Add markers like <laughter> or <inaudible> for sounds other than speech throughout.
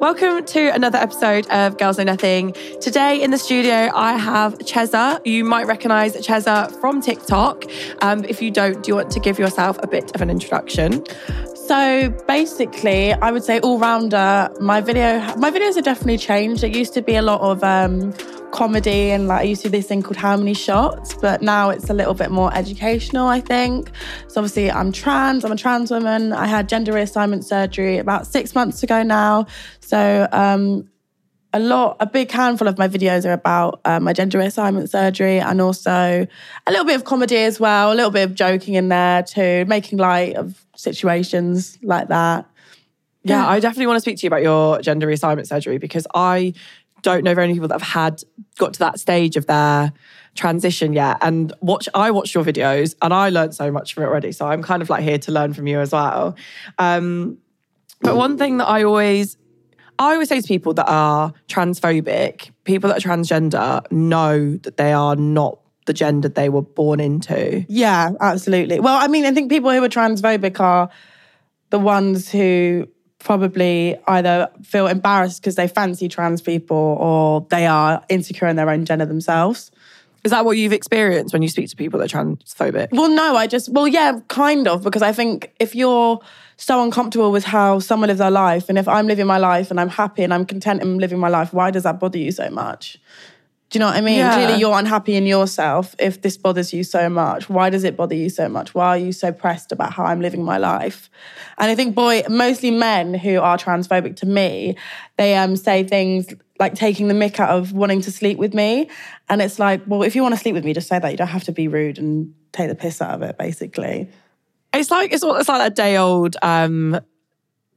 Welcome to another episode of Girls Know Nothing. Today in the studio, I have Cheza. You might recognize Cheza from TikTok. Um, if you don't, do you want to give yourself a bit of an introduction? So basically, I would say all rounder. My video, my videos have definitely changed. It used to be a lot of um, comedy and like I used to do this thing called How Many Shots, but now it's a little bit more educational, I think. So obviously I'm trans, I'm a trans woman. I had gender reassignment surgery about six months ago now. So um, a lot, a big handful of my videos are about uh, my gender reassignment surgery and also a little bit of comedy as well, a little bit of joking in there too, making light of situations like that. Yeah, I definitely want to speak to you about your gender reassignment surgery because I don't know very many people that have had got to that stage of their transition yet. And watch, I watched your videos and I learned so much from it already. So I'm kind of like here to learn from you as well. Um, but one thing that I always, I always say to people that are transphobic, people that are transgender know that they are not the gender they were born into. Yeah, absolutely. Well, I mean, I think people who are transphobic are the ones who probably either feel embarrassed because they fancy trans people or they are insecure in their own gender themselves. Is that what you've experienced when you speak to people that are transphobic? Well, no, I just, well, yeah, kind of, because I think if you're so uncomfortable with how someone lives their life, and if I'm living my life and I'm happy and I'm content in living my life, why does that bother you so much? Do you know what I mean? Yeah. Clearly, you're unhappy in yourself if this bothers you so much. Why does it bother you so much? Why are you so pressed about how I'm living my life? And I think, boy, mostly men who are transphobic to me, they um, say things like taking the mick out of wanting to sleep with me. And it's like, well, if you want to sleep with me, just say that. You don't have to be rude and take the piss out of it, basically. It's like it's, it's like that day old um,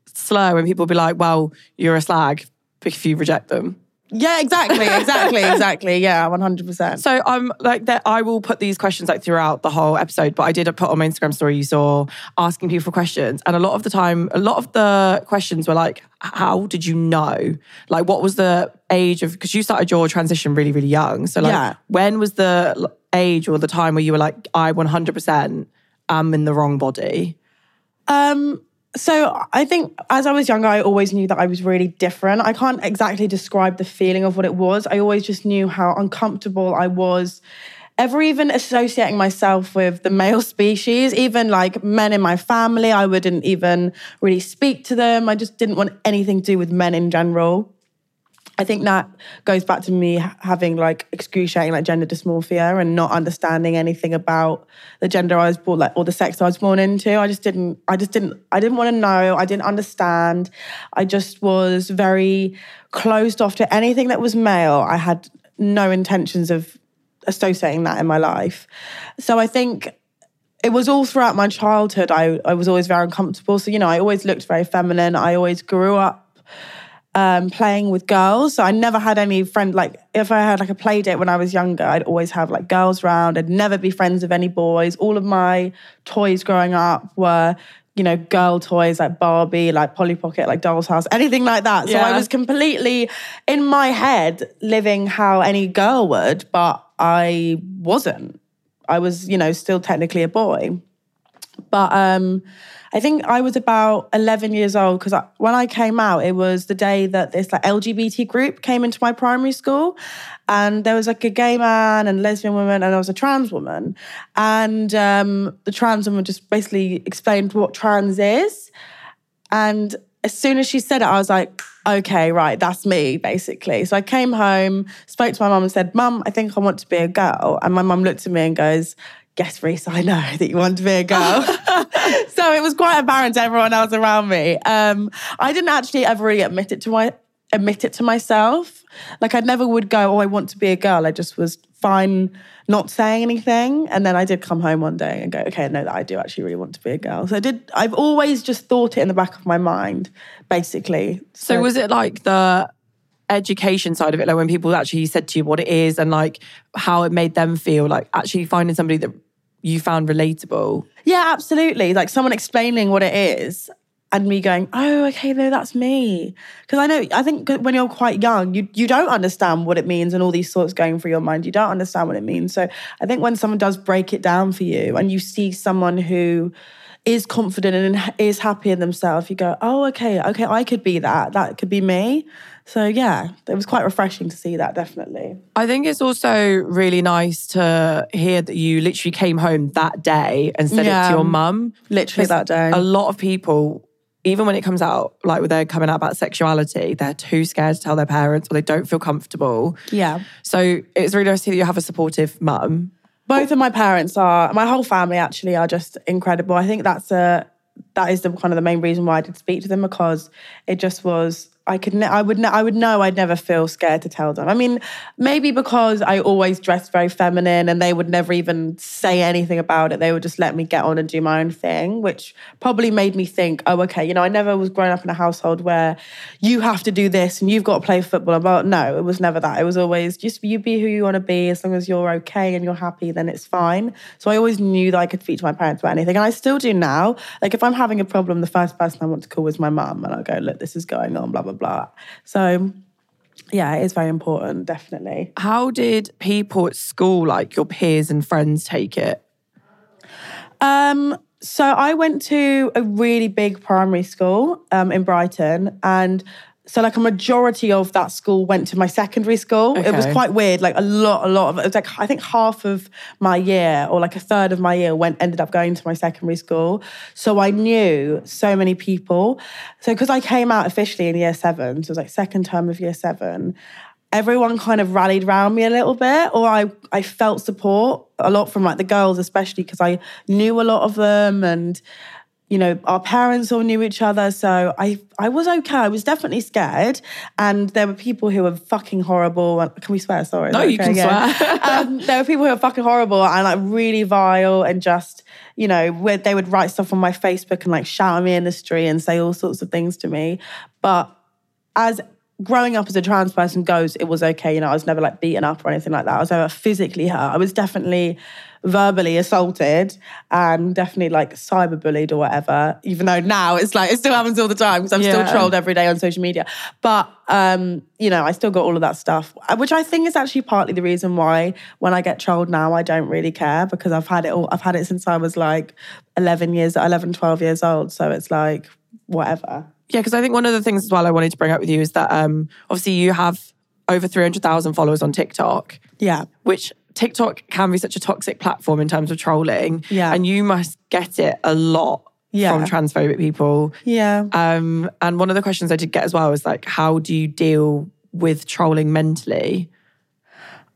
slur when people be like, "Well, you're a slag if you reject them." Yeah, exactly, exactly, <laughs> exactly. Yeah, one hundred percent. So I'm like that. I will put these questions like throughout the whole episode, but I did put on my Instagram story. You saw asking people for questions, and a lot of the time, a lot of the questions were like, "How did you know? Like, what was the age of? Because you started your transition really, really young. So like, Yeah. when was the age or the time where you were like, I 100 percent am in the wrong body? Um, so I think as I was younger, I always knew that I was really different. I can't exactly describe the feeling of what it was. I always just knew how uncomfortable I was. Ever even associating myself with the male <laughs> species, even like men in my family, I wouldn't even really speak to them. I just didn't want anything to do with men in general. I think that goes back to me having like excruciating like gender dysmorphia and not understanding anything about the gender I was born like or the sex I was born into. I just didn't I just didn't I didn't want to know. I didn't understand. I just was very closed off to anything that was male. I had no intentions of associating that in my life. So I think it was all throughout my childhood. I, I was always very uncomfortable. So, you know, I always looked very feminine. I always grew up um, playing with girls. So I never had any friend like if I had like a play date when I was younger, I'd always have like girls round. I'd never be friends with any boys. All of my toys growing up were you know, girl toys like Barbie, like Polly Pocket, like Doll's House, anything like that. So I was completely in my head living how any girl would, but I wasn't. I was, you know, still technically a boy. But um, I think I was about 11 years old because when I came out, it was the day that this like LGBT group came into my primary school, and there was like a gay man and lesbian woman, and I was a trans woman, and um, the trans woman just basically explained what trans is, and as soon as she said it, I was like, okay, right, that's me, basically. So I came home, spoke to my mum and said, Mum, I think I want to be a girl. And my mum looked at me and goes, Yes, Reese, I know that you want to be a girl. <laughs> so it was quite apparent to everyone else around me. Um, I didn't actually ever really admit it to my admit it to myself. Like I never would go, Oh, I want to be a girl. I just was fine not saying anything. And then I did come home one day and go, okay, no, that I do actually really want to be a girl. So I did, I've always just thought it in the back of my mind, basically. So was it like the education side of it, like when people actually said to you what it is and like how it made them feel, like actually finding somebody that you found relatable? Yeah, absolutely. Like someone explaining what it is and me going, oh, okay, no, that's me. Because I know, I think when you're quite young, you, you don't understand what it means and all these thoughts going through your mind. You don't understand what it means. So I think when someone does break it down for you and you see someone who is confident and is happy in themselves, you go, oh, okay, okay, I could be that. That could be me. So yeah, it was quite refreshing to see that, definitely. I think it's also really nice to hear that you literally came home that day and said it to your mum. Literally that day. A lot of people, even when it comes out, like when they're coming out about sexuality, they're too scared to tell their parents or they don't feel comfortable. Yeah. So it's really nice to see that you have a supportive mum. Both of my parents are, my whole family actually are just incredible. I think that's a, that is the kind of the main reason why I did speak to them because it just was I could ne- I would ne- I would know I'd never feel scared to tell them. I mean, maybe because I always dressed very feminine and they would never even say anything about it. They would just let me get on and do my own thing, which probably made me think, oh, okay, you know, I never was growing up in a household where you have to do this and you've got to play football. But no, it was never that. It was always just you be who you want to be. As long as you're okay and you're happy, then it's fine. So I always knew that I could speak to my parents about anything, and I still do now. Like if I'm having a problem, the first person I want to call is my mum, and I go, look, this is going on, blah blah blah. So yeah, it is very important, definitely. How did people at school, like your peers and friends, take it? Um, so I went to a really big primary school um, in Brighton, and so like a majority of that school went to my secondary school. It was quite weird. Like a lot, a lot of it was like I think half of my year or like a third of my year went ended up going to my secondary school. So I knew so many people. So because I came out officially in year seven, so it was like second term of year seven everyone kind of rallied around me a little bit or I, I felt support a lot from like the girls especially because I knew a lot of them and you know our parents all knew each other. So I I was okay. I was definitely scared. And there were people who were fucking horrible. Can we swear? Sorry. No, you can swear. <laughs> um, there were people who were fucking horrible and like really vile and just you know where they would write stuff on my Facebook and like shout at me in the street and say all sorts of things to me. But as growing up as a trans person goes, it was okay. You know, I was never like beaten up or anything like that. I was never physically hurt. I was definitely verbally assaulted and definitely like cyberbullied or whatever. Even though now it's like it still happens all the time because I'm Yeah. still trolled every day on social media. But um, you know, I still got all of that stuff, uh, which I think is actually partly the reason why when I get trolled now, I don't really care because I've had it all. I've had it since I was like 11 years, 11, 12 years old. So it's like whatever. Yeah, because I think one of the things as well I wanted to bring up with you is that um, obviously you have over 300,000 followers on TikTok, Yeah. which TikTok can be such a toxic platform in terms of trolling. Yeah. And you must get it a lot Yeah. from transphobic people. Yeah. Um, and one of the questions I did get as well was like, how do you deal with trolling mentally?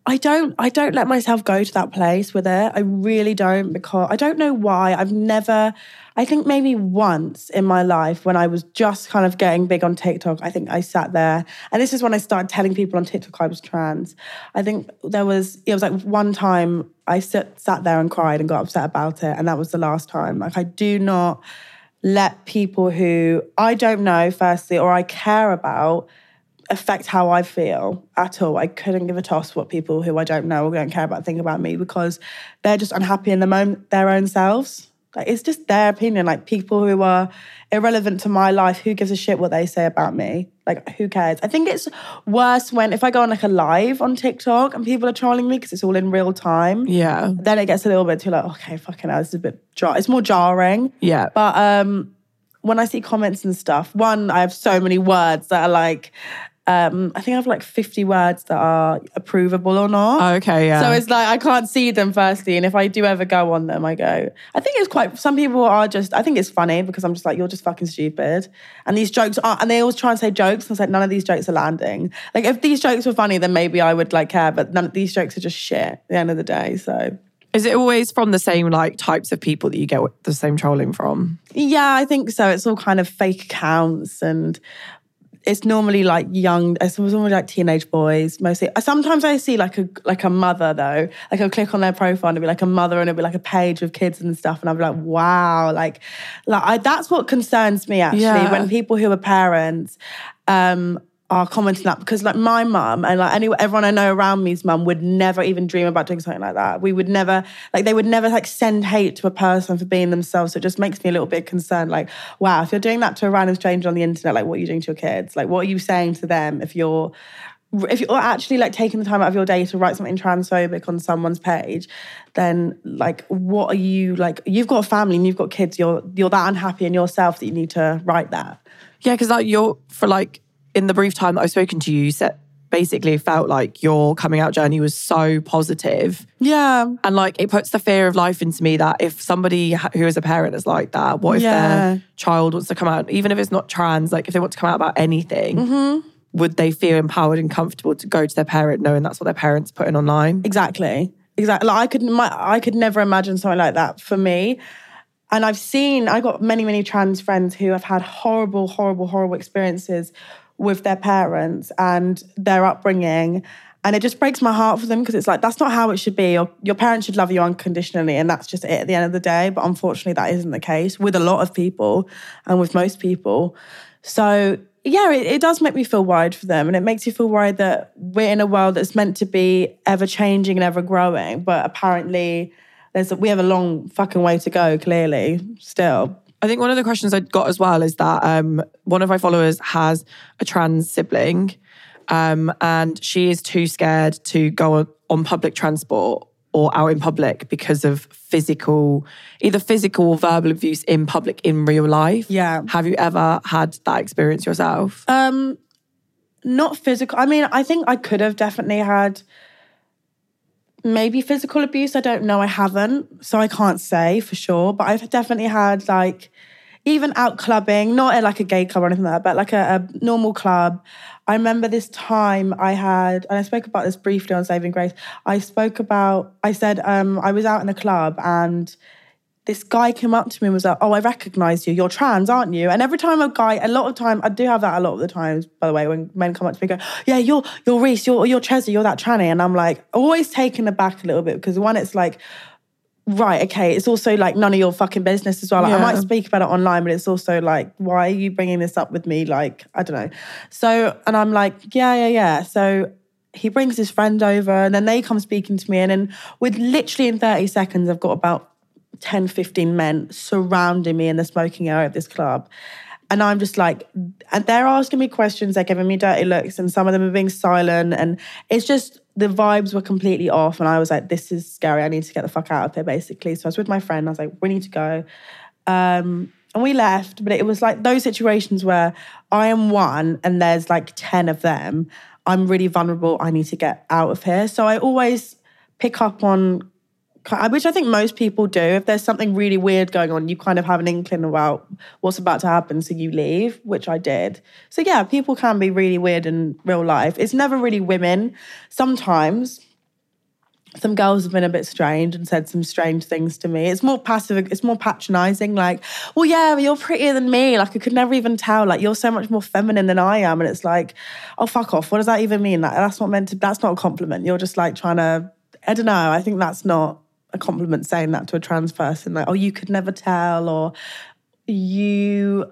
I don't I don't let myself go to that place with it. I really don't because I don't know why. I've never I think maybe once in my life when I was just kind of getting big on TikTok, I think I sat there and this is when I started telling people on TikTok I was trans. I think there was it was like one time I sat there and cried and got upset about it and that was the last time. Like I do not let people who I don't know firstly or I care about affect how I feel at all. I couldn't give a toss what people who I don't know or don't care about think about me because they're just unhappy in the moment, their own selves. Like it's just their opinion. Like people who are irrelevant to my life, who gives a shit what they say about me? Like who cares? I think it's worse when if I go on like a live on TikTok and people are trolling me because it's all in real time. Yeah. Then it gets a little bit too like, okay, fucking hell, this is a bit jar. It's more jarring. Yeah. But um, when I see comments and stuff, one, I have so many words that are like, um, I think I have like 50 words that are approvable or not. Oh, okay, yeah. So it's like I can't see them firstly, and if I do ever go on them, I go. I think it's quite. Some people are just. I think it's funny because I'm just like you're just fucking stupid, and these jokes are. And they always try and say jokes, and it's like none of these jokes are landing. Like if these jokes were funny, then maybe I would like care, but none of these jokes are just shit. At the end of the day, so Is it always from the same like types of people that you get the same trolling from? Yeah, I think so. It's all kind of fake accounts and it's normally like young it's normally like teenage boys mostly sometimes i see like a like a mother though like i'll click on their profile and it'll be like a mother and it'll be like a page with kids and stuff and i'll be like wow like like I, that's what concerns me actually Yeah. when people who are parents um are commenting that because like my mum and like anyone everyone I know around me's mum would never even dream about doing something like that. We would never like they would never like send hate to a person for being themselves. So it just makes me a little bit concerned. Like, wow, if you're doing that to a random stranger on the internet, like what are you doing to your kids? Like what are you saying to them if you're if you're actually like taking the time out of your day to write something transphobic on someone's page, then like what are you like? You've got a family and you've got kids. You're you're that unhappy in yourself that you need to write that. Yeah, because like you're for like in the brief time that I've spoken to you, you said basically felt like your coming out journey was so positive. Yeah. And like it puts the fear of life into me that if somebody who is a parent is like that, what if Yeah. their child wants to come out, even if it's not trans, like if they want to come out about anything, mm-hmm. would they feel empowered and comfortable to go to their parent knowing that's what their parents putting online? Exactly. Exactly. Like I could my, I could never imagine something like that for me. And I've seen I got many many trans friends who have had horrible horrible horrible experiences with their parents and their upbringing and it just breaks my heart for them because it's like that's not how it should be. Your, your parents should love you unconditionally and that's just it at the end of the day, but unfortunately that isn't the case with a lot of people and with most people. So yeah, it, it does make me feel worried for them. And it makes you feel worried that we're in a world that's meant to be ever changing and ever growing. But apparently, there's a, we have a long fucking way to go, clearly, still. I think one of the questions I got as well is that um, one of my followers has a trans sibling, um, and she is too scared to go on, on public transport or out in public because of physical, either physical or verbal abuse in public in real life. Yeah. Have you ever had that experience yourself? Um, not physical. I mean, I think I could have definitely had maybe physical abuse. I don't know. I haven't, so I can't say for sure. But I've definitely had like even out clubbing, not at like a gay club or anything like that, but like a, a normal club. I remember this time I had, and I spoke about this briefly on Saving Grace. I spoke about, I said um, I was out in a club and this guy came up to me and was like, "Oh, I recognise you. You're trans, aren't you?" And every time a guy, a lot of time, I do have that a lot of the times. By the way, when men come up to me, and go, "Yeah, you're you're Reese, you're you're Chesney, you're that tranny," and I'm like always taken aback a little bit because one, it's like, right, okay, it's also like none of your fucking business as well. Like, I might speak about it online, but it's also like, why are you bringing this up with me? Like, I don't know. So, and I'm like, yeah, yeah, yeah. So he brings his friend over and then they come speaking to me and then with literally in 30 seconds i've got about 10 15 men surrounding me in the smoking area of this club. And i'm just like and they're asking me questions they're giving me dirty looks and some of them are being silent. And it's just the vibes were completely off. And i was like this is scary. I need to get the fuck out of here basically. So i was with my friend. I was like we need to go. Um, and we left, but it was like those situations where I am one and there's like 10 of them. I'm really vulnerable. I need to get out of here. So I always pick up on, which I think most people do. If there's something really weird going on, you kind of have an inkling about what's about to happen. So you leave, which I did. So yeah, people can be really weird in real life. It's never really women. Sometimes some girls have been a bit strange and said some strange things to me. It's more passive, it's more patronizing, like, well, yeah, you're prettier than me. Like, I could never even tell. Like, you're so much more feminine than I am. And it's like, oh, fuck off. What does that even mean? Like, that's not meant to, that's not a compliment. You're just like trying to, I don't know. I think that's not a compliment saying that to a trans person. Like, oh, you could never tell, or you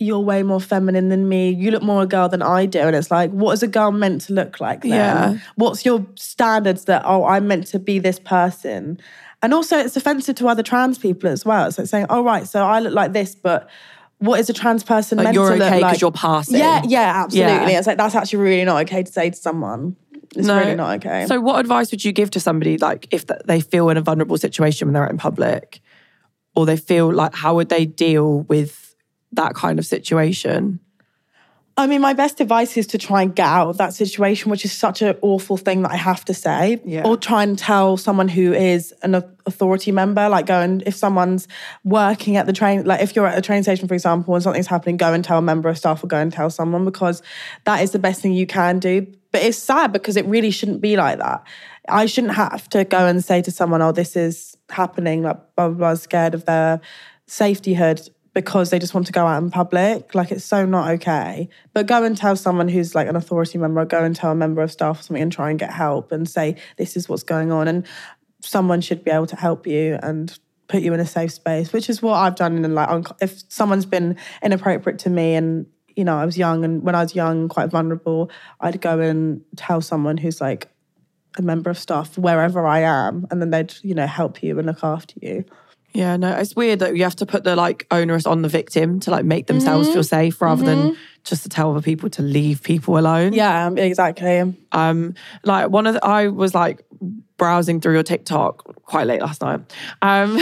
you're way more feminine than me. You look more a girl than I do. And it's like, what is a girl meant to look like then? Yeah. What's your standards that, oh, I'm meant to be this person? And also it's offensive to other trans people as well. It's like saying, oh, right, so I look like this, but what is a trans person Like meant you're to look okay like? because you're passing. Yeah, yeah, absolutely. Yeah. It's like, that's actually really not okay to say to someone. It's really not okay. So, what advice would you give to somebody like if they feel in a vulnerable situation when they're out in public, or they feel like how would they deal with that kind of situation? I mean, my best advice is to try and get out of that situation, which is such an awful thing that I have to say. Yeah. Or try and tell someone who is an authority member, like go and if someone's working at the train, like if you're at a train station, for example, and something's happening, go and tell a member of staff or go and tell someone because that is the best thing you can do. But it's sad because it really shouldn't be like that. I shouldn't have to go and say to someone, oh, this is happening, like blah, blah, blah, scared of their safety hood because they just want to go out in public. Like it's so not okay. But go and tell someone who's like an authority member, go and tell a member of staff or something and try and get help and say, this is what's going on. And someone should be able to help you and put you in a safe space, which is what I've done. And like, if someone's been inappropriate to me and you know, I was young and when I was young, quite vulnerable, I'd go and tell someone who's like a member of staff wherever I am, and then they'd, you know, help you and look after you. Yeah, no, it's weird that you have to put the like onerous on the victim to like make themselves mm-hmm. feel safe rather than mm-hmm. Just to tell other people to leave people alone. Yeah, exactly. Um, like one of the, I was like browsing through your TikTok quite late last night. Um,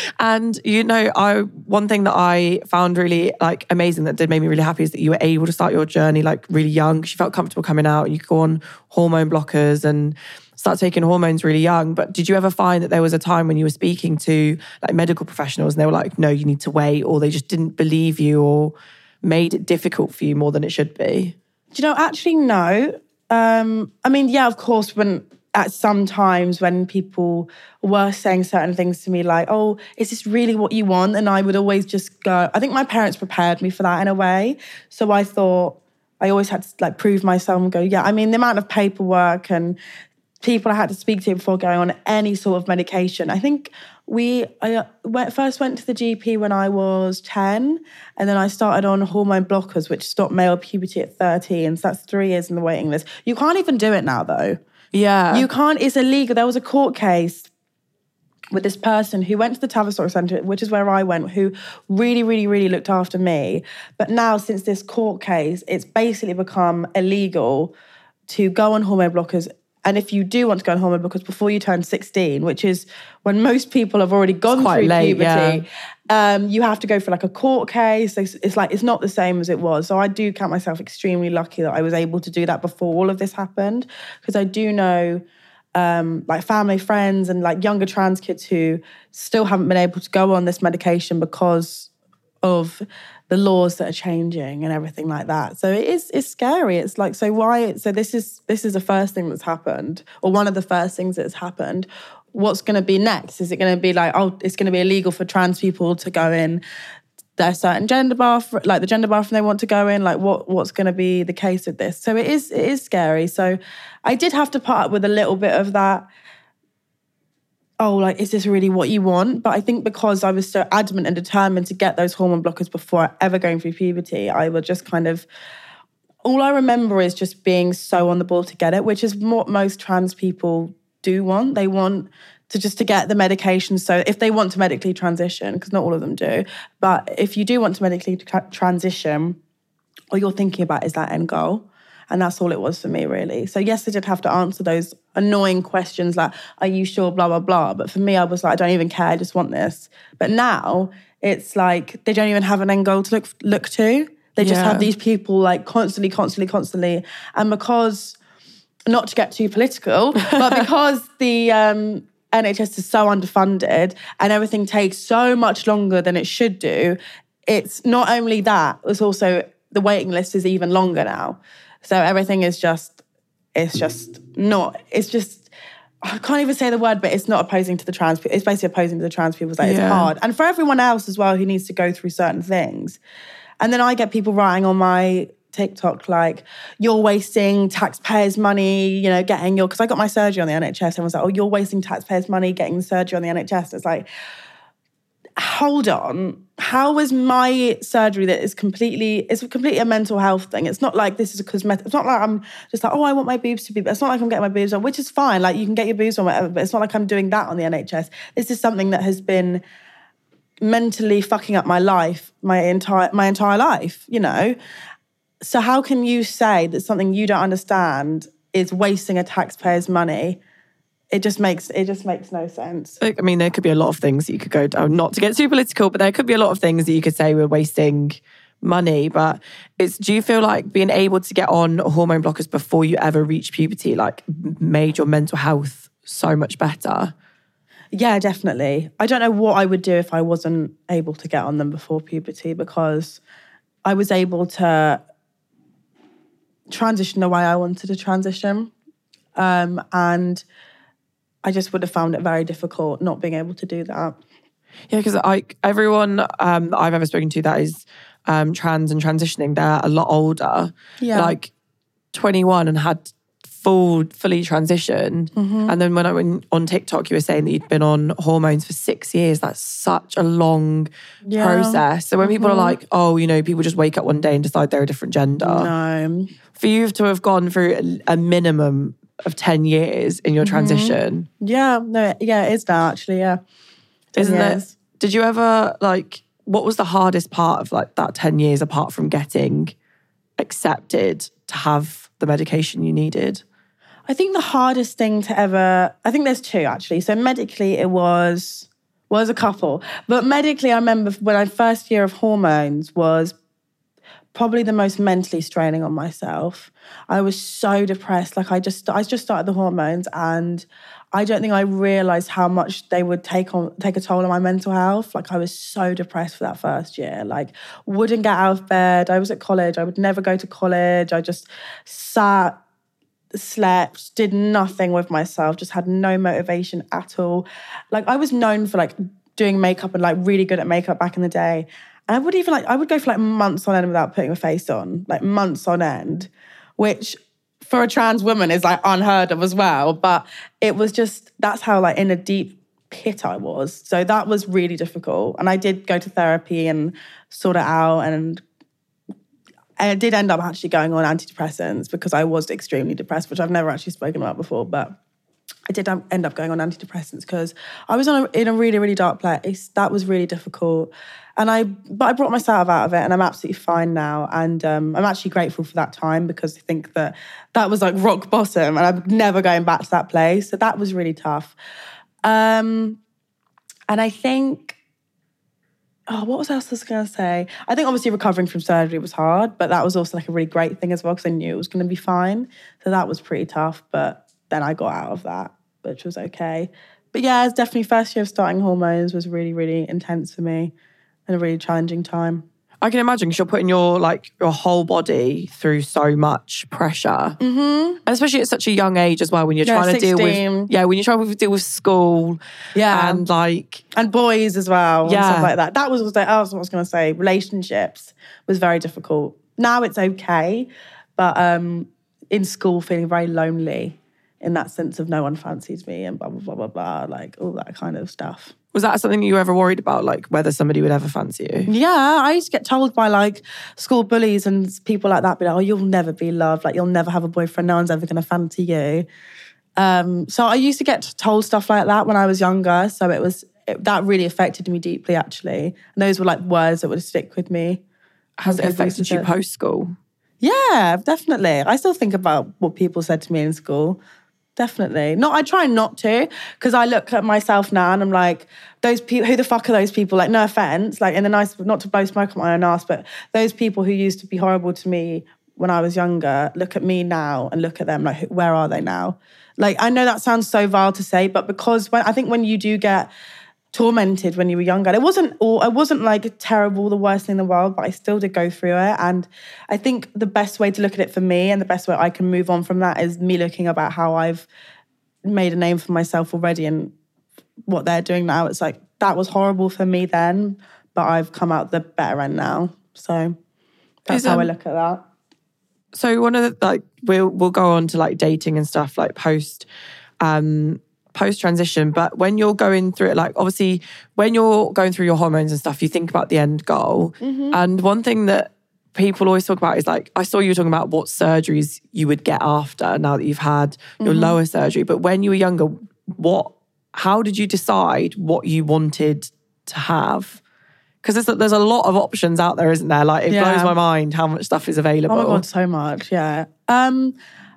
<laughs> and you know, I one thing that I found really like amazing that did make me really happy is that you were able to start your journey like really young because you felt comfortable coming out. You could go on hormone blockers and start taking hormones really young. But did you ever find that there was a time when you were speaking to like medical professionals and they were like, no, you need to wait, or they just didn't believe you or made it difficult for you more than it should be? Do you know, actually, no. Um, I mean, yeah, of course, when at some times when people were saying certain things to me like oh is this really what you want and i would always just go i think my parents prepared me for that in a way so i thought i always had to like prove myself and go yeah i mean the amount of paperwork and people i had to speak to before going on any sort of medication i think we I uh, went, first went to the GP when I was 10, and then I started on hormone blockers, which stopped male puberty at 13. So that's three years in the waiting list. You can't even do it now, though. Yeah. You can't, it's illegal. There was a court case with this person who went to the Tavistock Centre, which is where I went, who really, really, really looked after me. But now, since this court case, it's basically become illegal to go on hormone blockers and if you do want to go on hormone blockers before you turn 16, which is when most people have already gone through late, puberty, yeah. um, you have to go for like a court case. It's, it's, like it's not the same as it was. So I do count myself extremely lucky that I was able to do that before all of this happened, because I do know um, like family, friends, and like younger trans kids who still haven't been able to go on this medication because of the laws that are changing and everything like that. So it is it's scary. It's like so why so this is this is the first thing that's happened or one of the first things that's happened. What's going to be next? Is it going to be like oh it's going to be illegal for trans people to go in their certain gender bathroom like the gender bathroom they want to go in like what what's going to be the case with this so it is it is scary so i did have to part up with a little bit of that oh, like, is this really what you want? But I think because I was so adamant and determined to get those hormone blockers before ever going through puberty, I would just kind of, all I remember is just being so on the ball to get it, which is what most trans people do want. They want to just to get the medication. So if they want to medically transition, because not all of them do, but if you do want to medically tra- transition, all you're thinking about is that end goal. And that's all it was for me, really. So, yes, I did have to answer those annoying questions like, are you sure, blah, blah, blah. But for me, I was like, I don't even care, I just want this. But now it's like they don't even have an end goal to look, look to. They just yeah. have these people like constantly, constantly, constantly. And because, not to get too political, <laughs> but because the um, NHS is so underfunded and everything takes so much longer than it should do, it's not only that, it's also the waiting list is even longer now. So everything is just, it's just not, it's just, I can't even say the word, but it's not opposing to the trans people. It's basically opposing to the trans people. It's like, yeah. it's hard. And for everyone else as well who needs to go through certain things. And then I get people writing on my TikTok like, you're wasting taxpayers' money, you know, getting your, because I got my surgery on the NHS. and I was like, oh, you're wasting taxpayers' money getting the surgery on the NHS. It's like, hold on how was my surgery that is completely it's completely a mental health thing. It's not like this is a cosmetic it's not like i'm just like oh i want my boobs to be it's not like i'm getting my boobs on which is fine. Like you can get your boobs on whatever but it's not like i'm doing that on the nhs this is something that has been mentally fucking up my life my entire my entire life you know? So how can you say that something you don't understand is wasting a taxpayer's money it just makes it just makes no sense. I mean, there could be a lot of things that you could go down. Not to get too political, but there could be a lot of things that you could say we're wasting money. But it's do you feel like being able to get on hormone blockers before you ever reach puberty like made your mental health so much better? Yeah, definitely. I don't know what I would do if I wasn't able to get on them before puberty because I was able to transition the way I wanted to transition. Um, and I just would have found it very difficult not being able to do that. Yeah, because like everyone um, I've ever spoken to that is um, trans and transitioning, they're a lot older. Yeah. Like 21 and had full fully transitioned. Mm-hmm. And then when I went on TikTok, you were saying that you'd been on hormones for six years. That's such a long yeah. process. So when mm-hmm. people are mm-hmm. like, oh, you know, people just wake up one day and decide they're a different gender. No. For you to have gone through a, a minimum of 10 years in your mm-hmm. transition. Mm-hmm. Yeah, no, yeah, it is that actually, yeah. Isn't it? Did you ever like what was the hardest part of like that 10 years apart from getting accepted to have the medication you needed? I think the hardest thing to ever, I think there's two actually. So medically, it was was a couple, but medically, I remember when I first year of hormones was probably the most mentally straining on myself. I was so depressed. Like I just, I just started the hormones, and I don't think I realized how much they would take on take a toll on my mental health. Like I was so depressed for that first year. Like wouldn't get out of bed. I was at college. I would never go to college. I just sat slept, did nothing with myself, just had no motivation at all. Like I was known for like doing makeup and like really good at makeup back in the day. And I would even like I would go for like months on end without putting a face on, like months on end, which for a trans woman is like unheard of as well. But it was just that's how like in a deep pit I was. So that was really difficult. And I did go to therapy and sort it out and I did end up actually going on antidepressants because I was extremely depressed, which I've never actually spoken about before. But I did end up going on antidepressants because I was on a, in a really, really dark place. That was really difficult. And I, but I brought myself out of it and I'm absolutely fine now. And um, I'm actually grateful for that time because I think that that was like rock bottom and I'm never going back to that place. So that was really tough. Um, and I think oh, what was else I was going to say? I think obviously recovering from surgery was hard, but that was also like a really great thing as well because I knew it was going to be fine. So that was pretty tough, but then I got out of that, which was okay. But yeah, it's definitely first year of starting hormones was really, really intense for me and a really challenging time. I can imagine because you're putting your like your whole body through so much pressure, mm-hmm. and especially at such a young age as well. When you're Yeah, trying to deal with yeah, when you're trying to deal with school, Yeah. and like and boys as well, and Yeah. stuff like that. That was was what I was going to say. Relationships was very difficult. Now it's okay, but um, in school, feeling very lonely in that sense of no one fancies me and blah blah blah blah blah, like all that kind of stuff. Was that something you were ever worried about, like whether somebody would ever fancy you? Yeah, I used to get told by like school bullies and people like that, be like, "Oh, you'll never be loved. Like, you'll never have a boyfriend. No one's ever going to fancy you." Um, so I used to get told stuff like that when I was younger. So it was it, that really affected me deeply, actually. And those were like words that would stick with me. Has it affected you post school? Yeah, definitely. I still think about what people said to me in school. Definitely. Not. I try not to because I look at myself now and I'm like, those people. Who the fuck are those people? Like, no offense. Like, in the nice, not to blow smoke up my own ass, but those people who used to be horrible to me when I was younger. Look at me now and look at them. Like, where are they now? Like, I know that sounds so vile to say, but because when I think when you do get tormented when you were younger. It wasn't all it wasn't like terrible, the worst thing in the world, but I still did go through it. And I think the best way to look at it for me and the best way I can move on from that is me looking about how I've made a name for myself already and what they're doing now. It's like that was horrible for me then, but I've come out the better end now. So that's Is, how I um, look at that. So one of the like we'll we'll go on to like dating and stuff like post um post transition but when you're going through it like obviously when you're going through your hormones and stuff you think about the end goal and one thing that people always talk about is like I saw you talking about what surgeries you would get after now that you've had your lower surgery but when you were younger what how did you decide what you wanted to have because there's, a- there's a lot of options out there isn't there like it Yeah. blows my mind how much stuff is available Oh my god, so much. Yeah. Um,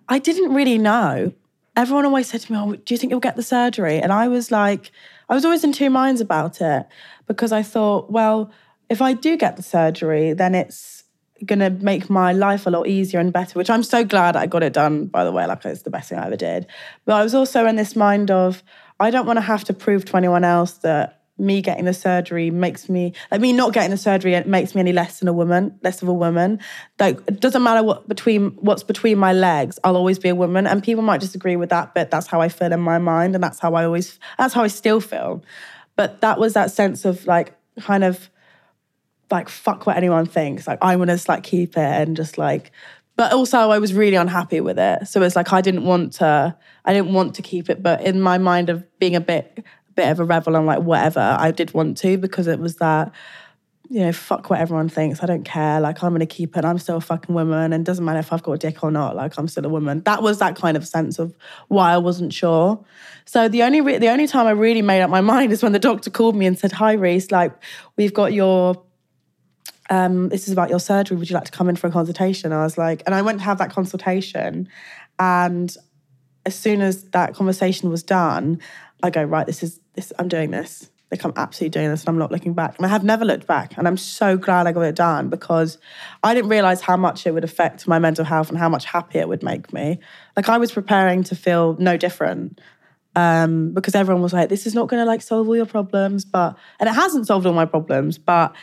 I didn't really know. Everyone always said to me, "Oh, do you think you'll get the surgery?" And I was like, I was always in two minds about it because I thought, well, if I do get the surgery, then it's gonna make my life a lot easier and better. Which I'm so glad I got it done. By the way, like it's the best thing I ever did. But I was also in this mind of I don't want to have to prove to anyone else that me getting the surgery makes me like me not getting the surgery it makes me any less than a woman less of a woman. Like it doesn't matter what between what's between my legs i'll always be a woman. And people might disagree with that but that's how i feel in my mind and that's how i always that's how i still feel. But that was that sense of like kind of like fuck what anyone thinks. Like i want to like keep it and just like but also i was really unhappy with it. So it's like i didn't want to i didn't want to keep it but in my mind of being a bit bit of a rebel and like whatever i did want to because it was that you know fuck what everyone thinks i don't care like i'm gonna keep it i'm still a fucking woman and doesn't matter if i've got a dick or not like i'm still a woman that was that kind of sense of why i wasn't sure so the only re- the only time i really made up my <laughs> mind is when the doctor called me and said hi reese like we've got your um, this is about your surgery. Would you like to come in for a consultation? I was like, and I went to have that consultation. And as soon as that conversation was done, I go, right, this is this, I'm doing this. Like I'm absolutely doing this and I'm not looking back. And I have never looked back. And I'm so glad I got it done because I didn't realize how much it would affect my mental health and how much happier it would make me. Like I was preparing to feel no different. Um, because everyone was like, this is not gonna like solve all your problems, but and it hasn't solved all my problems, but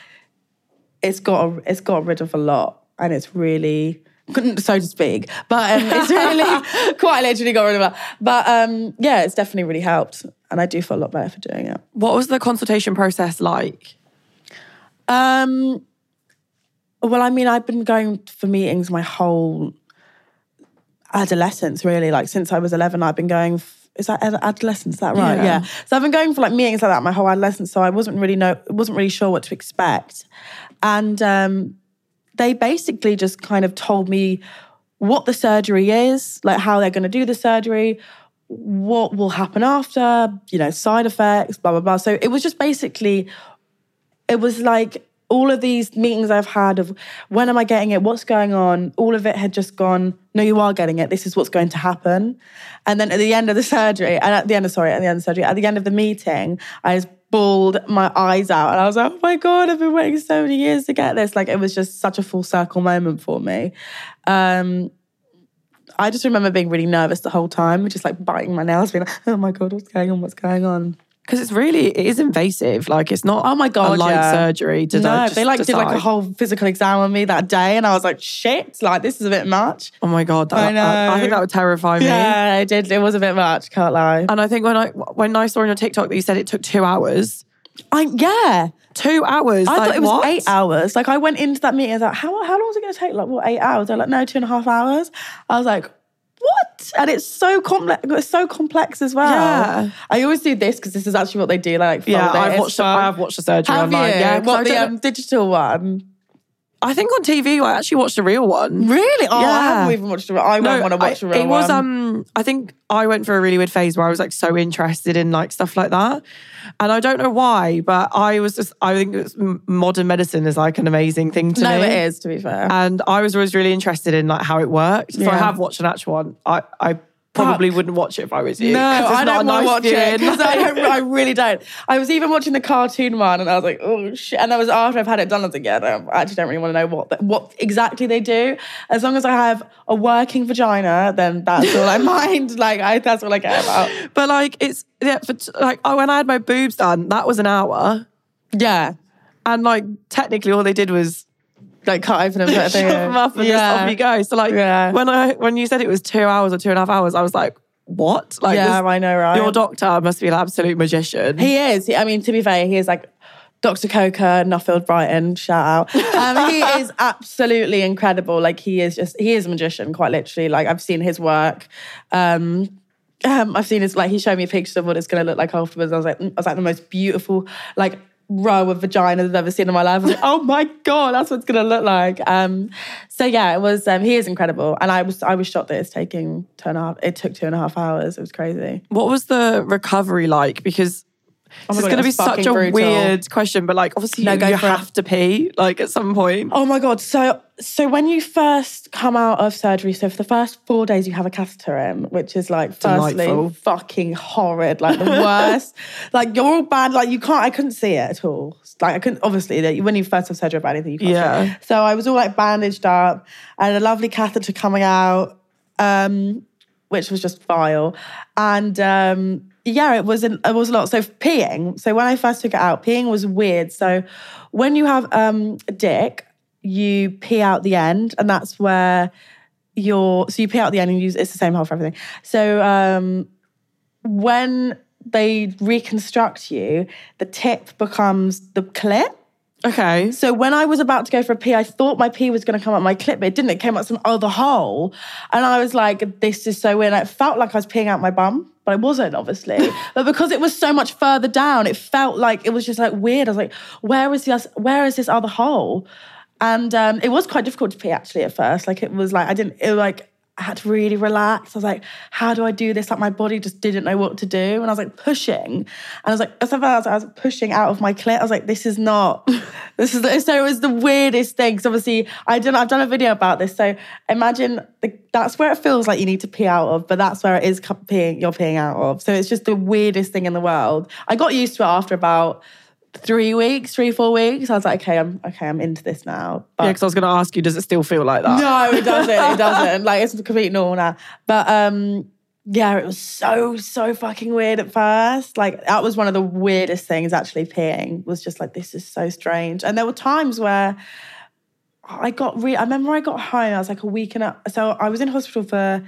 it's got it's got rid of a lot and it's really couldn't <laughs> so to speak but um, it's really <laughs> <laughs> quite literally got rid of it but um, yeah it's definitely really helped and i do feel a lot better for doing it What was the consultation process like? um, well i mean i've been going for meetings my whole adolescence really like since i was 11 i've been going f- is that adolescence is that right Yeah. yeah. so i've been going for like meetings like that my whole adolescence so i wasn't really know wasn't really sure what to expect and um, they basically just kind of told me what the surgery is, like how they're going to do the surgery, what will happen after, you know, side effects, blah, blah, blah. So it was just basically, it was like all of these meetings I've had of when am I getting it, what's going on, all of it had just gone, no, you are getting it, this is what's going to happen. And then at the end of the surgery, and at the end of, sorry, at the end of the surgery, at the end of the meeting, I just bawled my eyes out and I was like, oh my God, I've been waiting so many years to get this. Like it was just such a full circle moment for me. Um, I just remember being really nervous the whole time, just like biting my nails, being like, oh my God, what's going on? What's going on? Because it's really it is invasive. Like it's not Oh my God, a light yeah. surgery to no, just they like did like a whole physical exam on me that day, and I was like, "Shit! Like this is a bit much." Oh my god, that, I know. I, I think that would terrify me. Yeah, I did. It was a bit much. Can't lie. And I think when I when I saw on your TikTok that you said it took two hours. I yeah. Two hours. I like, thought it was what? eight hours. Like I went into that meeting, I was like, "How how long is it going to take?" Like what? Eight hours? They're like, "No, two and a half hours." I was like. What? And it's so complex. It's so complex as well. Yeah. I always do this because this is actually what they do. Like, Yeah. I've watched. The, fun. I have watched the surgery Have online. you? Yeah, what the um, digital one? I think on TV I actually watched a real one. Really? Oh, I haven't even watched it. I won't want to watch I- a real one. It was one. um I think I went for a really weird phase where I was like so interested in like stuff like that. And I don't know why, but I was just I think modern medicine is like an amazing thing to no, me. it is. To be fair, And I was always really interested in like how it worked. So I have watched an actual one. I I probably wouldn't watch it if I was you. No, I don't nice watch it because I, don't- I really don't. I was even watching the cartoon one, and I was like, oh shit! And that was after I've had it done. I was like, yeah, no, I actually don't really want to know what the, what exactly they do. As long as I have a working vagina, then that's all I <laughs> mind. Like, I, that's all I care about. But like it's yeah, for like oh, when I had my boobs done, that was an hour. Yeah, And like technically all they did was like cut open a shove them up and yeah. just off you go. So like Yeah. when I when you said it was two hours or two and a half hours, I was like, what? Like Yeah, this- I know, right? your doctor must be an absolute magician. He is. I mean, to be fair, he is like Dr. Coker, Nuffield Brighton, shout out. Um, he <laughs> is absolutely incredible. Like he is just, he is a magician, quite literally. Like I've seen his work. Um, um, I've seen his, like he showed me pictures of what it's going to look like afterwards. I was like, mm, I was like the most beautiful, like row of vaginas I've ever seen in my life. I was like, oh my God, that's what it's to look like. Um, so yeah, it was, um, he is incredible. And I was, I was shocked that it's taking two and a half, it took two and a half hours. It was crazy. what was the recovery like? Because Oh it's God, going to be such a brutal. weird question, but like obviously No, you, you for it. have to pee like at some point. Oh my god! So so when you first come out of surgery, so for the first four days you have a catheter in, which is like firstly Delightful. fucking horrid, like the <laughs> worst. like you're all bad, like you can't. I couldn't see it at all. Like I couldn't. Obviously, when you first have surgery about anything, you can't. Yeah. See it. So I was all like bandaged up. Had a lovely catheter coming out. Um, which was just vile. And um, yeah, it was an, it was a lot. So peeing. So when I first took it out, peeing was weird. So when you have um, a dick, you pee out the end, and that's where your so you pee out the end and use it's the same hole for everything. So um, when they reconstruct you, the tip becomes the clit. Okay. So when I was about to go for a pee, I thought my pee was going to come up my clit, but it didn't. It came out some other hole, and I was like, "This is so weird." And it felt like I was peeing out my bum, but I wasn't, obviously. <laughs> but because it was so much further down, it felt like it was just like weird. I was like, "Where is this? Where is this other hole?" And um, it was quite difficult to pee actually at first. Like it was like I didn't. It was like I had to really relax. I was like, how do I do this? Like my body just didn't know what to do. And I was like pushing. And I was like, as I was, I was pushing out of my clit. I was like, this is not, <laughs> this is, so it was the weirdest thing. Because obviously I done, I've done a video about this. So imagine the, that's where it feels like you need to pee out of, but that's where it is peeing, you're peeing out of. So it's just the weirdest thing in the world. I got used to it after about three weeks, three, four weeks. I was like, okay, I'm okay, I'm into this now. But yeah, because I was gonna ask you, does it still feel like that? No, it <laughs> doesn't. it doesn't. Like it's complete normal now. But um, yeah, it was so, so fucking weird at first. Like that was one of the weirdest things actually peeing was just like, this is so strange. And there were times where I got re I remember I got home, I was like a week and a so I was in hospital for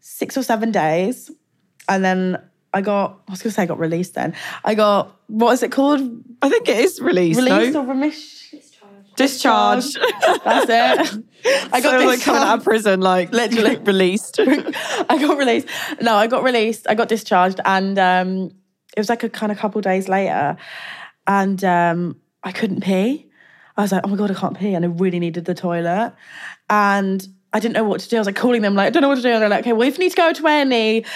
six or seven days. And then I got, I was going to say I got released then. I got, what is it called? I think it is released. Released no? or remission? Discharged. That's it. I got so like coming out of prison, like literally <laughs> released. <laughs> I got released. No, I got released. I got discharged, and um, it was like a kind of couple days later, and um, I couldn't pee. I was like, oh my god, I can't pee, and I really needed the toilet, and I didn't know what to do. I was like calling them, like, I don't know what to do. And they're like, okay, well, if you need to go to any,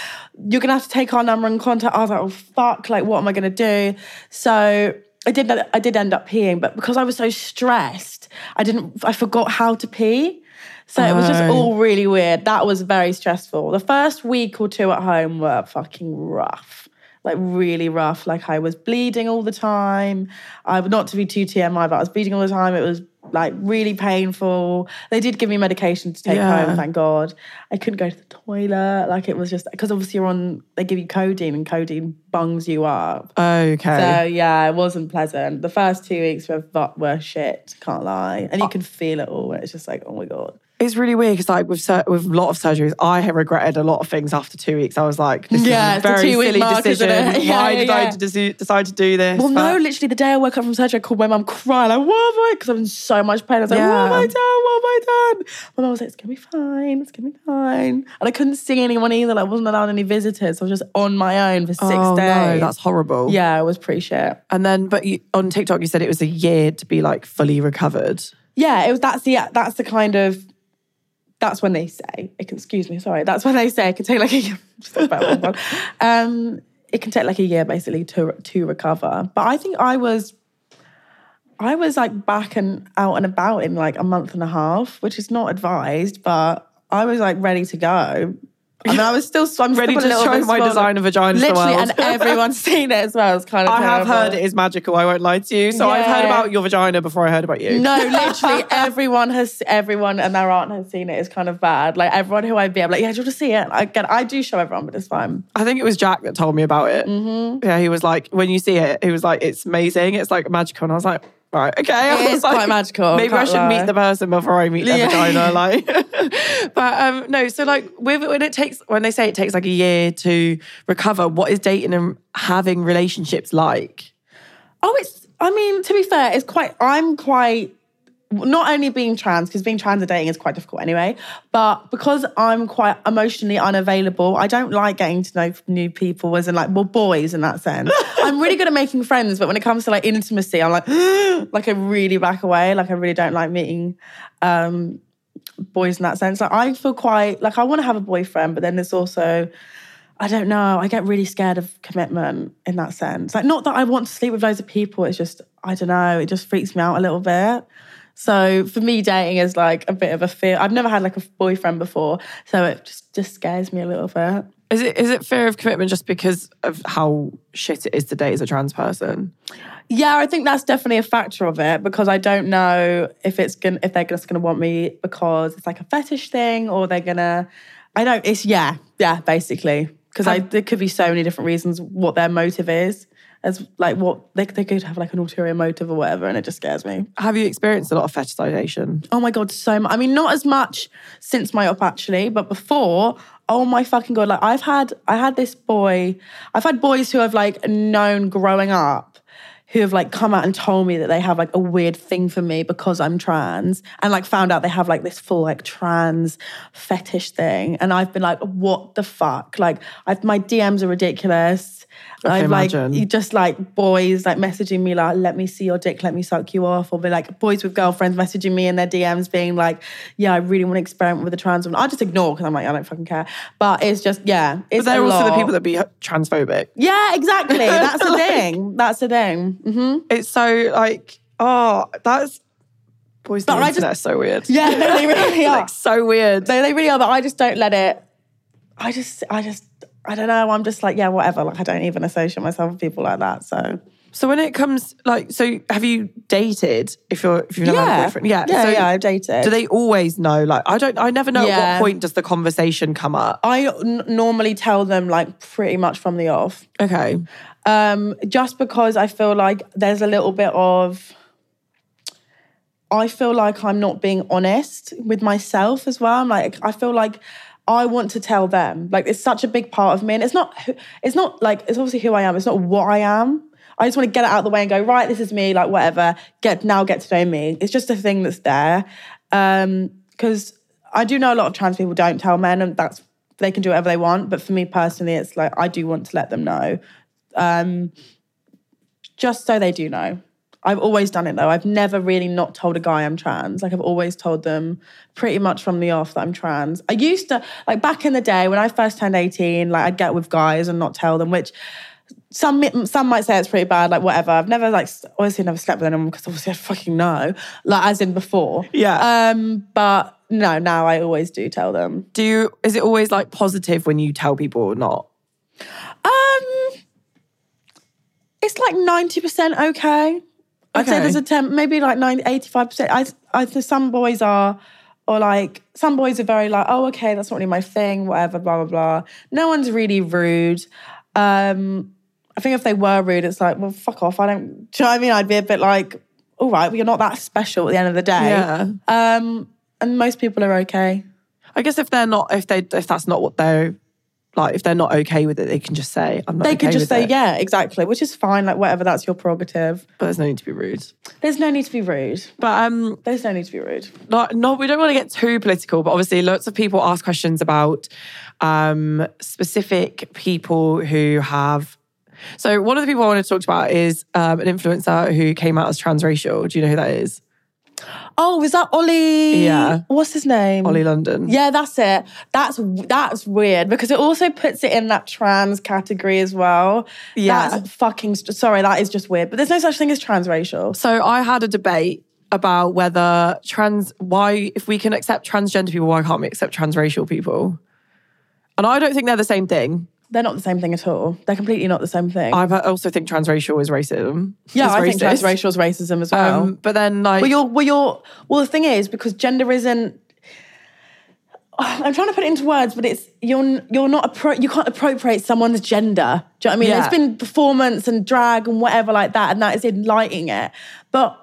you're gonna have to take our number and contact. I was like, oh fuck, like, what am I gonna do? So I did I did end up peeing, but because I was so stressed, I didn't I forgot how to pee. So it was just oh. all really weird. That was very stressful. The first week or two at home were fucking rough. Like really rough. Like I was bleeding all the time. I would not to be too TMI, but I was bleeding all the time. It was like really painful. They did give me medication to take yeah. home, thank God. I couldn't go to the toilet. Like it was just because obviously you're on, they give you codeine and codeine bungs you up. Okay. So yeah, it wasn't pleasant. The first two weeks were, were shit, can't lie. And you oh. can feel it all. And it's just like, oh my God. It's really weird because like with with a lot of surgeries, I have regretted a lot of things after two weeks. I was like, this yeah, is a very silly mark, decision. Yeah, <laughs> Why yeah, did I de- decide to do this? Well, but... no, literally the day I woke up from surgery, I called my mum crying like, what have I? Because I'm in so much pain. I was like, what have I done? What have I done? My mum was like, it's gonna be fine. It's gonna be fine. And I couldn't see anyone either. Like, I wasn't allowed any visitors. I was just on my own for six oh, days. No, that's horrible. Yeah, it was pretty shit. And then, but you, on TikTok, you said it was a year to be like fully recovered. Yeah, it was. That's the that's the kind of that's when they say excuse me sorry that's when they say it can take like a year <laughs> um it can take like a year basically to to recover. But i think i was i was like back and out and about in like a month and a half which is not advised but i was like ready to go I mean, I was still I'm ready to show my design of vagina as well. Literally, and everyone's <laughs> seen it as well. It's kind of. I terrible. have heard it is magical. I won't lie to you. So yeah. I've heard about your vagina before I heard about you. No, <laughs> literally, everyone has. Everyone and their aunt has seen it. It's kind of bad. Like everyone who I be, I'm like, yeah, do you want to see it? I get. I do show everyone, but it's fine. I think it was Jack that told me about it. Mm-hmm. Yeah, he was like, when you see it, he was like, it's amazing. It's like magical, and I was like. Right, okay. It <laughs> is like, quite magical. Maybe I should lie. meet the person before I meet their yeah. vagina. <laughs> Like, <laughs> but um, no. So like, with when it takes when they say it takes like a year to recover, what is dating and having relationships like? Oh, it's. I mean, to be fair, it's quite. I'm quite not only being trans, because being trans and dating is quite difficult anyway, but because I'm quite emotionally unavailable, I don't like getting to know new people as in like, well, boys in that sense. <laughs> I'm really good at making friends, but when it comes to like intimacy, I'm like, <gasps> like I really back away. Like I really don't like meeting um, boys in that sense. Like I feel quite, like I want to have a boyfriend, but then there's also, I don't know, I get really scared of commitment in that sense. Like not that I want to sleep with loads of people, it's just, I don't know, it just freaks me out a little bit. So for me, dating is like a bit of a fear. I've never had like a boyfriend before, so it just just scares me a little bit. Is it is it fear of commitment just because of how shit it is to date as a trans person? Yeah, I think that's definitely a factor of it because I don't know if it's gonna if they're just gonna want me because it's like a fetish thing or they're gonna. I don't. It's yeah, yeah, basically because I um, there could be so many different reasons what their motive is as like what they, they could have like an ulterior motive or whatever and it just scares me. Have you experienced a lot of fetishization? Oh my god so much i mean not as much since my up actually but before oh my fucking god like i've had i had this boy i've had boys who i've like known growing up who have like come out and told me that they have like a weird thing for me because I'm trans and like found out they have like this full like trans fetish thing. And I've been like, what the fuck? Like I've my DMs are ridiculous. I I've like you just like boys like messaging me like, let me see your dick, let me suck you off, or be like boys with girlfriends messaging me in their DMs being like, yeah, I really want to experiment with a trans woman. I just ignore because I'm like, I don't fucking care. But it's just yeah, it's But they're also the people that be transphobic. Yeah, exactly. That's the <laughs> Like- thing. That's the thing. Hmm It's so like, oh, that's boys. The But I internet is so weird. Yeah, no, they really <laughs> are. like so weird. No, they really are. But I just don't let it. I just, I just, I don't know. I'm just like, yeah, whatever. Like, I don't even associate myself with people like that. So So when it comes like, so have you dated? If you're if you've never had a yeah, boyfriend, yeah, yeah, So yeah. I've dated. Do they always know? Like, I don't. I never know at Yeah. what point does the conversation come up. I n- normally tell them like pretty much from the off. Okay. Um, just because I feel like there's a little bit of. I feel like I'm not being honest with myself as well. I'm like, I feel like I want to tell them. Like, it's such a big part of me, and it's not. It's not like it's obviously who I am. It's not what I am. I just want to get it out of the way and go right. This is me. Like whatever. Get now. Get to know me. It's just a thing that's there. Because I do know a lot of trans people don't tell men, and that's they can do whatever they want. But for me personally, it's like I do want to let them know um, just so they do know. I've always done it though. I've never really not told a guy I'm trans. Like I've always told them pretty much from the off that I'm trans. I used to like back in the day when I first turned 18, like I'd get with guys and not tell them, which some some might say it's pretty bad, like whatever. I've never like obviously never slept with anyone because obviously I fucking know, like as in before. Yeah. Um, but no, now I always do tell them. Do you? Is it always like positive when you tell people or not? Um, it's like ninety percent okay. I'd say there's a temp, maybe like 90, 85 percent. I, I think some boys are, or like some boys are very like, oh, okay, that's not really my thing, whatever, blah blah blah. No one's really rude. Um, I think if they were rude, it's like, well, fuck off. I don't. Do you know what I mean? I'd be a bit like, all right, well, you're not that special at the end of the day. Yeah. Um, and most people are okay. I guess if they're not, if they, if that's not what they're like, if they're not okay with it, they can just say, "I'm not." They okay could just say, it. yeah, exactly, which is fine. Like whatever, that's your prerogative. But there's no need to be rude. There's no need to be rude. But um, There's no need to be rude. not, no, we don't want to get too political, but obviously, lots of people ask questions about um, specific people who have. So, one of the people I wanted to talk about is um, an influencer who came out as transracial. Do you know who that is? Oh, is that Ollie? Yeah. What's his name? Ollie London. Yeah, that's it. That's that's weird because it also puts it in that trans category as well. Yeah. That's fucking sorry, that is just weird. But there's no such thing as transracial. So, I had a debate about whether trans, why, if we can accept transgender people, why can't we accept transracial people? And I don't think they're the same thing. They're not the same thing at all. They're completely not the same thing. I also think transracial is racism. yeah, It's I think transracial is racism as well. Um, but then, like, Well, you're, well, you're, well, the thing is, because gender isn't. <sighs> I'm trying to put it into words, but it's you're you're not appro- you can't appropriate someone's gender. Do you know what I mean? Yeah. There's been performance and drag and whatever like that, and that is enlightening it. But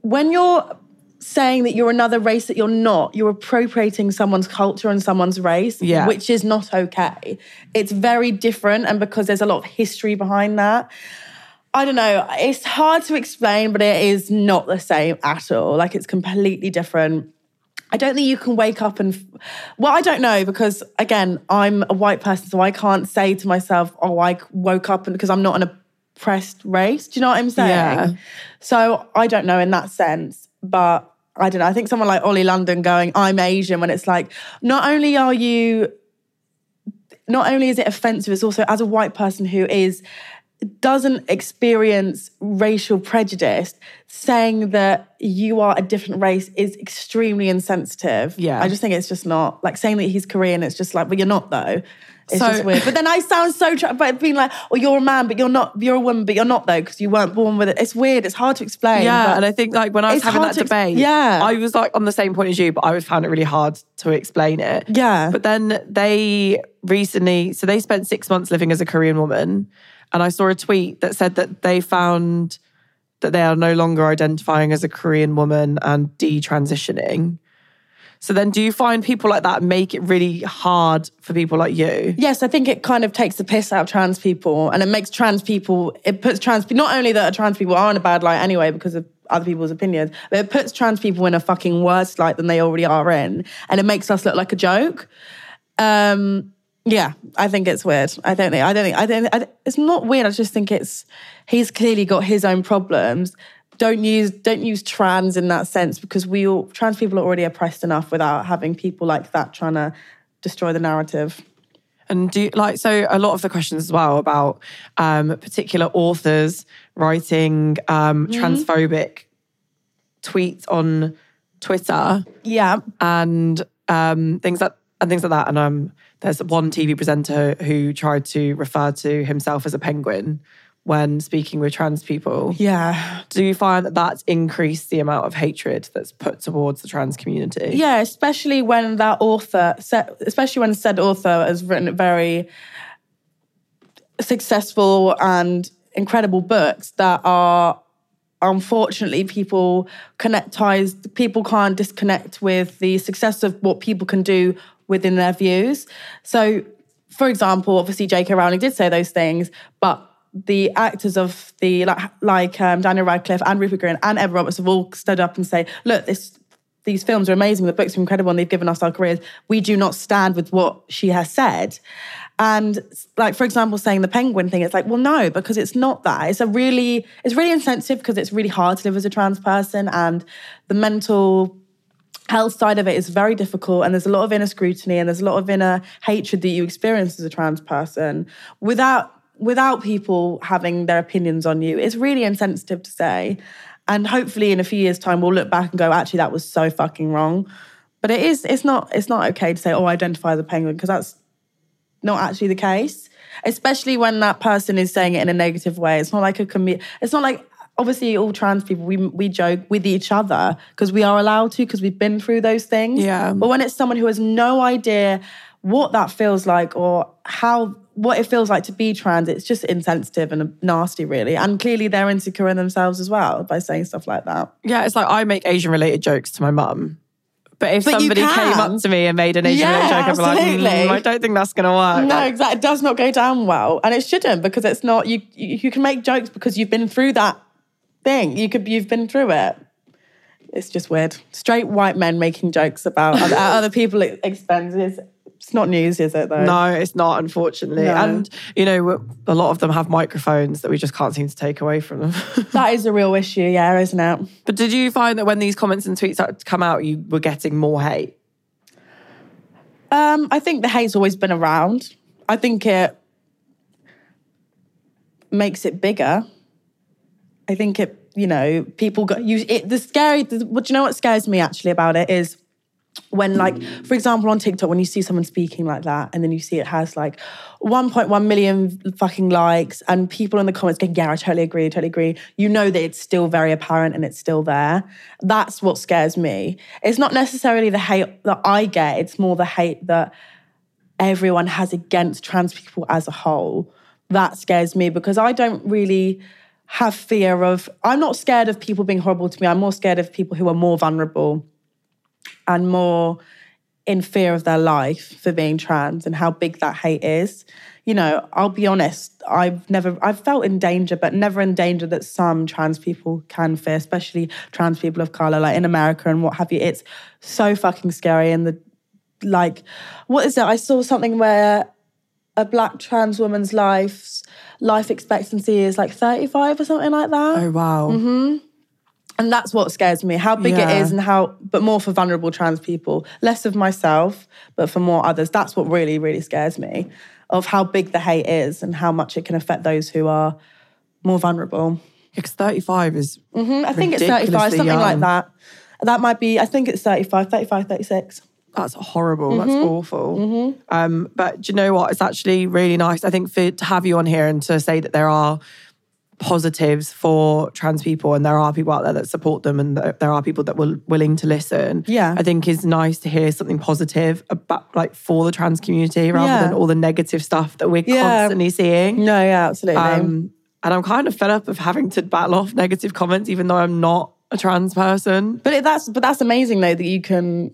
when you're saying that you're another race that you're not, you're appropriating someone's culture and someone's race, Yeah. which is not okay. It's very different, and because there's a lot of history behind that. I don't know. It's hard to explain, but it is not the same at all. Like it's completely different. I don't think you can wake up and, well, I don't know because again, I'm a white person, so I can't say to myself, oh, I woke up and because I'm not an oppressed race. Do you know what I'm saying? Yeah. So I don't know in that sense, but I don't know. I think someone like Ollie London going, I'm Asian, when it's like, not only are you not only is it offensive, it's also as a white person who is doesn't experience racial prejudice, saying that you are a different race is extremely insensitive. Yeah. I just think it's just not like saying that he's Korean. It's just like, well, you're not though. It's So- just weird. But then I sound so, tra- but being like, oh, you're a man, but you're not. You're a woman, but you're not though, because you weren't born with it. It's weird. It's hard to explain. Yeah, but- and I think like when I was having that ex- debate, yeah. I was like on the same point as you, but I was found it really hard to explain it. Yeah. But then they recently, so they spent six months living as a Korean woman, and I saw a tweet that said that they found that they are no longer identifying as a Korean woman and detransitioning. So then do you find people like that make it really hard for people like you? Yes, I think it kind of takes the piss out of trans people and it makes trans people, it puts trans not only that trans people are in a bad light anyway because of other people's opinions, but it puts trans people in a fucking worse light than they already are in. And it makes us look like a joke. Um, yeah, I think it's weird. I don't think. I don't think. I don't. I, it's not weird. I just think it's. He's clearly got his own problems. Don't use don't use trans in that sense because we all trans people are already oppressed enough without having people like that trying to destroy the narrative. And do you, like so a lot of the questions as well about um, particular authors writing um, Mm-hmm. transphobic tweets on Twitter Yeah, and um, things that and things like that. And um, there's one TV presenter who tried to refer to himself as a penguin when speaking with trans people. yeah, Do you find that that's increased the amount of hatred that's put towards the trans community? yeah. Especially when that author, especially when said author has written very successful and incredible books that are unfortunately people connect ties people can't disconnect with the success of what people can do within their views so for example obviously jk rowling did say those things but the actors of the like, like um, daniel radcliffe and rupert grint and emma roberts have all stood up and say look this these films are amazing, the books are incredible, and they've given us our careers. We do not stand with what she has said. And like, for example, saying the penguin thing, it's like, well, no, because it's not that. It's a really, it's really insensitive because it's really hard to live as a trans person and the mental health side of it is very difficult and there's a lot of inner scrutiny and there's a lot of inner hatred that you experience as a trans person without without people having their opinions on you it's really insensitive to say. And hopefully in a few years time we'll look back and go actually that was so fucking wrong. But it is it's not it's not okay to say oh I identify as a penguin because that's not actually the case. Especially when that person is saying it in a negative way. It's not like a commu- it's not like obviously all trans people we we joke with each other because we are allowed to because we've been through those things. Yeah. but when it's someone who has no idea what that feels like or how what it feels like to be trans it's just insensitive and nasty really and clearly they're insecure in themselves as well by saying stuff like that Yeah, it's like I make Asian related jokes to my mum. But if But somebody came up to me and made an Asian Yeah, joke, I'd be like, "Mm, I don't think that's going to work. No, exactly. It does not go down well, and it shouldn't because it's not. You you you can make jokes because you've been through that thing. You could you've been through it. It's just weird. Straight white men making jokes about other, <laughs> other people's expenses. It's not news, is it? Though. No, it's not, unfortunately. No. And, you know, a lot of them have microphones that we just can't seem to take away from them. <laughs> That is a real issue, yeah, isn't it? but did you find that when these comments and tweets started to come out, you were getting more hate? Um, I think the hate's always been around. I think it makes it bigger. I think it, you know, people got you. It, the scary. The, what do you know? What scares me actually about it is when, like, for example, on TikTok, when you see someone speaking like that, and then you see it has like 1.1 million fucking likes, and people in the comments going, "Yeah, I totally agree, totally agree." You know that it's still very apparent and it's still there. That's what scares me. It's not necessarily the hate that I get; it's more the hate that everyone has against trans people as a whole. That scares me because I don't really have fear of, I'm not scared of people being horrible to me. I'm more scared of people who are more vulnerable and more in fear of their life for being trans and how big that hate is. You know, I'll be honest, I've never, I've felt in danger, but never in danger that some trans people can fear, especially trans people of color, like in America and what have you. It's so fucking scary. And the, like, what is it? I saw something where a black trans woman's life's life expectancy is like 35 or something like that. Oh, wow. Mm-hmm. And that's what scares me, how big Yeah. it is and how, but more for vulnerable trans people, less of myself, but for more others. That's what really, really scares me of how big the hate is and how much it can affect those who are more vulnerable. Because 35 is. I think it's 35, Ridiculously something like that. That might be, I think it's 35, 35, 36. That's horrible. That's Mm-hmm. awful. Um, but do you know what? It's actually really nice. I think for to have you on here and to say that there are positives for trans people and there are people out there that support them and there are people that will willing to listen. Yeah. I think is nice to hear something positive about like for the trans community rather Yeah. than all the negative stuff that we're Yeah. constantly seeing. No, yeah, absolutely. Um, and I'm kind of fed up of having to battle off negative comments, even though I'm not a trans person. But that's but that's amazing though that you can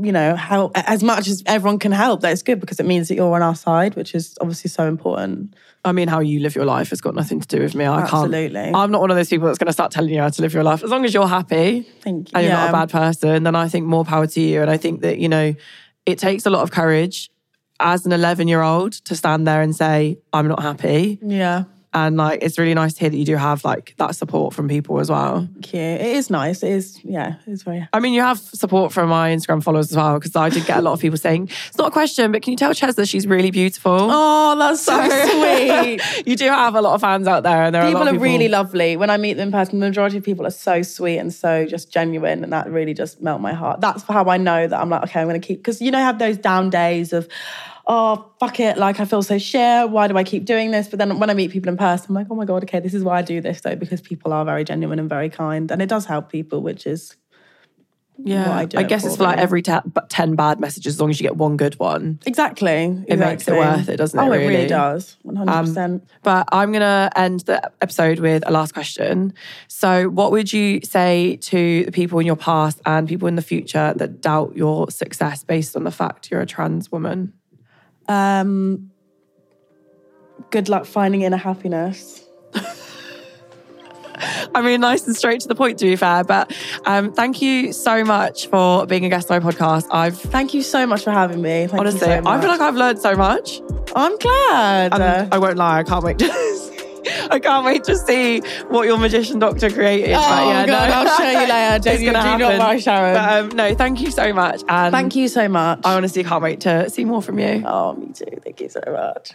you know, how as much as everyone can help. That is good because it means that you're on our side, which is obviously so important. I mean, how you live your life has got nothing to do with me. I Absolutely. can't. I'm not one of those people that's going to start telling you how to live your life. As long as you're happy Thank you. and you're not a bad person, then I think more power to you. And I think that, you know, it takes a lot of courage as an 11 year old to stand there and say, I'm not happy. Yeah. And like, it's really nice to hear that you do have like that support from people as well. Thank you. It is nice. It is, yeah, it's very. I mean, you have support from my Instagram followers as well, because I did get a lot of people saying, it's not a question, but can you tell Ches that she's really beautiful? Oh, that's so <laughs> sweet. <laughs> you do have a lot of fans out there, and there people are, a lot are of really lovely. When I meet them in person, the majority of people are so sweet and so just genuine, and that really just melt my heart. That's how I know that I'm like, okay, I'm going to keep because you know, I have those down days of, oh fuck it, like I feel so shit. Why do I keep doing this? But then when I meet people in person, I'm like, oh my god, okay, this is why I do this though, because people are very genuine and very kind, and it does help people, which is Yeah, what I I, guess it's for like every but 10 bad messages, as long as you get one good one. exactly. It makes it worth it, doesn't oh, it, Oh, it really? really does. One hundred percent. Um, but I'm going to end the episode with a last question. So, what would you say to the people in your past and people in the future that doubt your success based on the fact you're a trans woman? Um, good luck finding inner happiness. <laughs> I mean, nice and straight to the point, to be fair. But um, thank you so much for being a guest on my podcast. I've Thank you so much for having me. Thank honestly, you so much. I feel like I've learned so much. I'm glad. And I won't lie, I can't wait to. <laughs> <laughs> I can't wait to see what your magician doctor created. Oh, but yeah, God, no. I'll show you later. <laughs> it's Don't you- gonna do not worry, Sharon. But um, no, thank you so much. And Thank you so much. I honestly can't wait to see more from you. oh, me too. Thank you so much.